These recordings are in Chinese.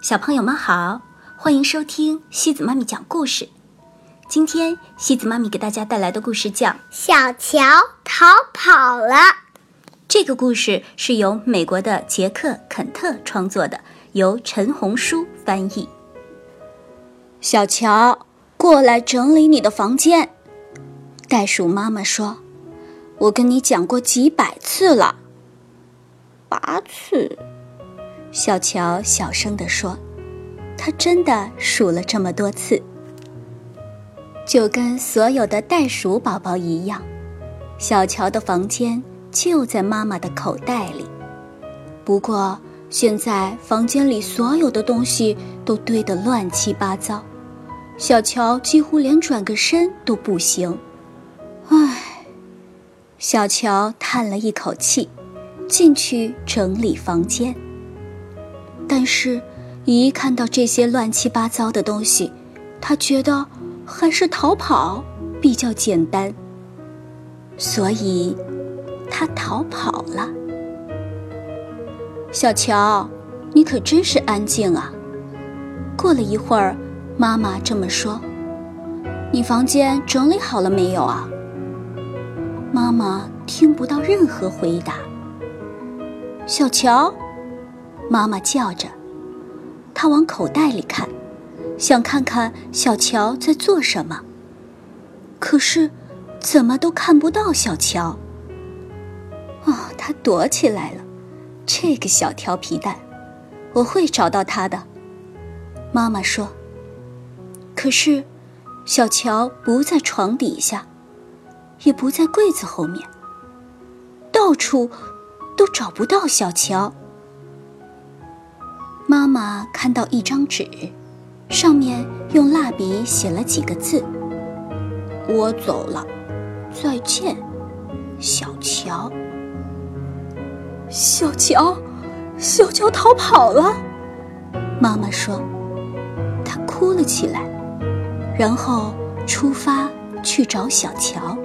小朋友们好，欢迎收听西子妈咪讲故事。今天西子妈咪给大家带来的故事叫《小乔逃跑了》。这个故事是由美国的杰克·肯特创作的，由陈红书翻译。小乔，过来整理你的房间。袋鼠妈妈说：“我跟你讲过几百次了。”八次。小乔小声地说：“他真的数了这么多次，就跟所有的袋鼠宝宝一样。小乔的房间就在妈妈的口袋里。不过现在房间里所有的东西都堆得乱七八糟，小乔几乎连转个身都不行。唉，小乔叹了一口气，进去整理房间。”但是，一看到这些乱七八糟的东西，他觉得还是逃跑比较简单。所以，他逃跑了。小乔，你可真是安静啊！过了一会儿，妈妈这么说：“你房间整理好了没有啊？”妈妈听不到任何回答。小乔。妈妈叫着，她往口袋里看，想看看小乔在做什么。可是，怎么都看不到小乔。哦，他躲起来了，这个小调皮蛋，我会找到他的。妈妈说。可是，小乔不在床底下，也不在柜子后面，到处都找不到小乔。妈妈看到一张纸，上面用蜡笔写了几个字：“我走了，再见，小乔。”小乔，小乔逃跑了。妈妈说，她哭了起来，然后出发去找小乔。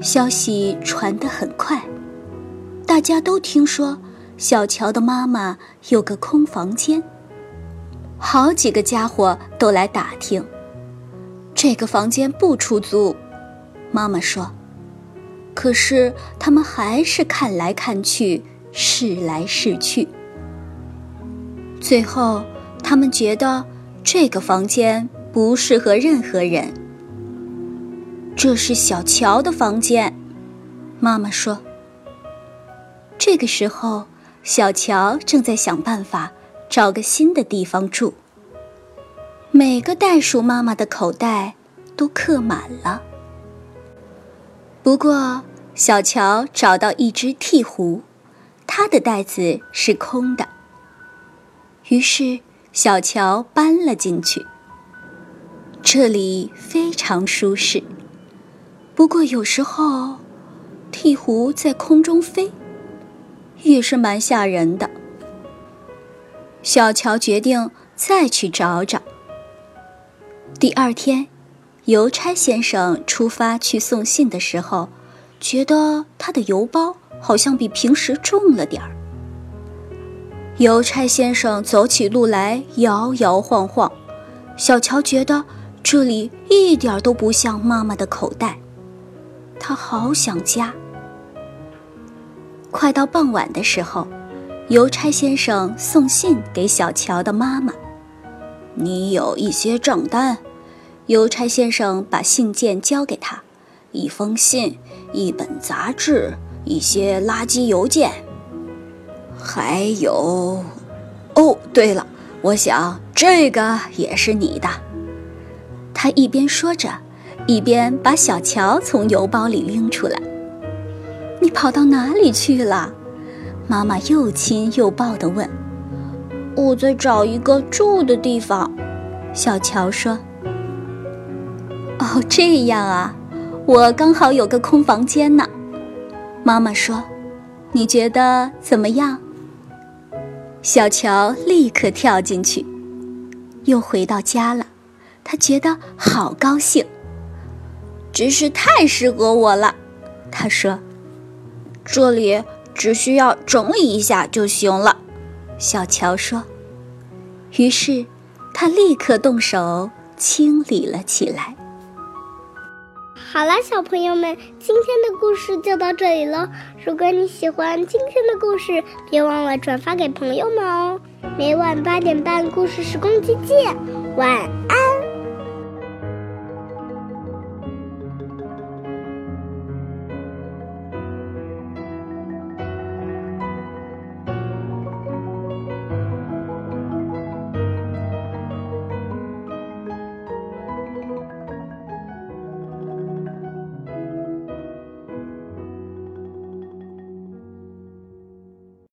消息传得很快，大家都听说。小乔的妈妈有个空房间，好几个家伙都来打听。这个房间不出租，妈妈说。可是他们还是看来看去，试来试去。最后，他们觉得这个房间不适合任何人。这是小乔的房间，妈妈说。这个时候。小乔正在想办法找个新的地方住。每个袋鼠妈妈的口袋都刻满了。不过，小乔找到一只鹈鹕，它的袋子是空的。于是，小乔搬了进去。这里非常舒适。不过，有时候，鹈鹕在空中飞。也是蛮吓人的。小乔决定再去找找。第二天，邮差先生出发去送信的时候，觉得他的邮包好像比平时重了点儿。邮差先生走起路来摇摇晃晃，小乔觉得这里一点都不像妈妈的口袋，他好想家。快到傍晚的时候，邮差先生送信给小乔的妈妈。你有一些账单，邮差先生把信件交给他，一封信，一本杂志，一些垃圾邮件，还有……哦，对了，我想这个也是你的。他一边说着，一边把小乔从邮包里拎出来。你跑到哪里去了？妈妈又亲又抱地问。我在找一个住的地方。小乔说。哦，这样啊，我刚好有个空房间呢。妈妈说。你觉得怎么样？小乔立刻跳进去，又回到家了。他觉得好高兴，真是太适合我了。他说。这里只需要整理一下就行了。小乔说。于是，他立刻动手清理了起来。好了，小朋友们，今天的故事就到这里了。如果你喜欢今天的故事，别忘了转发给朋友们哦。每晚八点半，故事时光机见，晚安。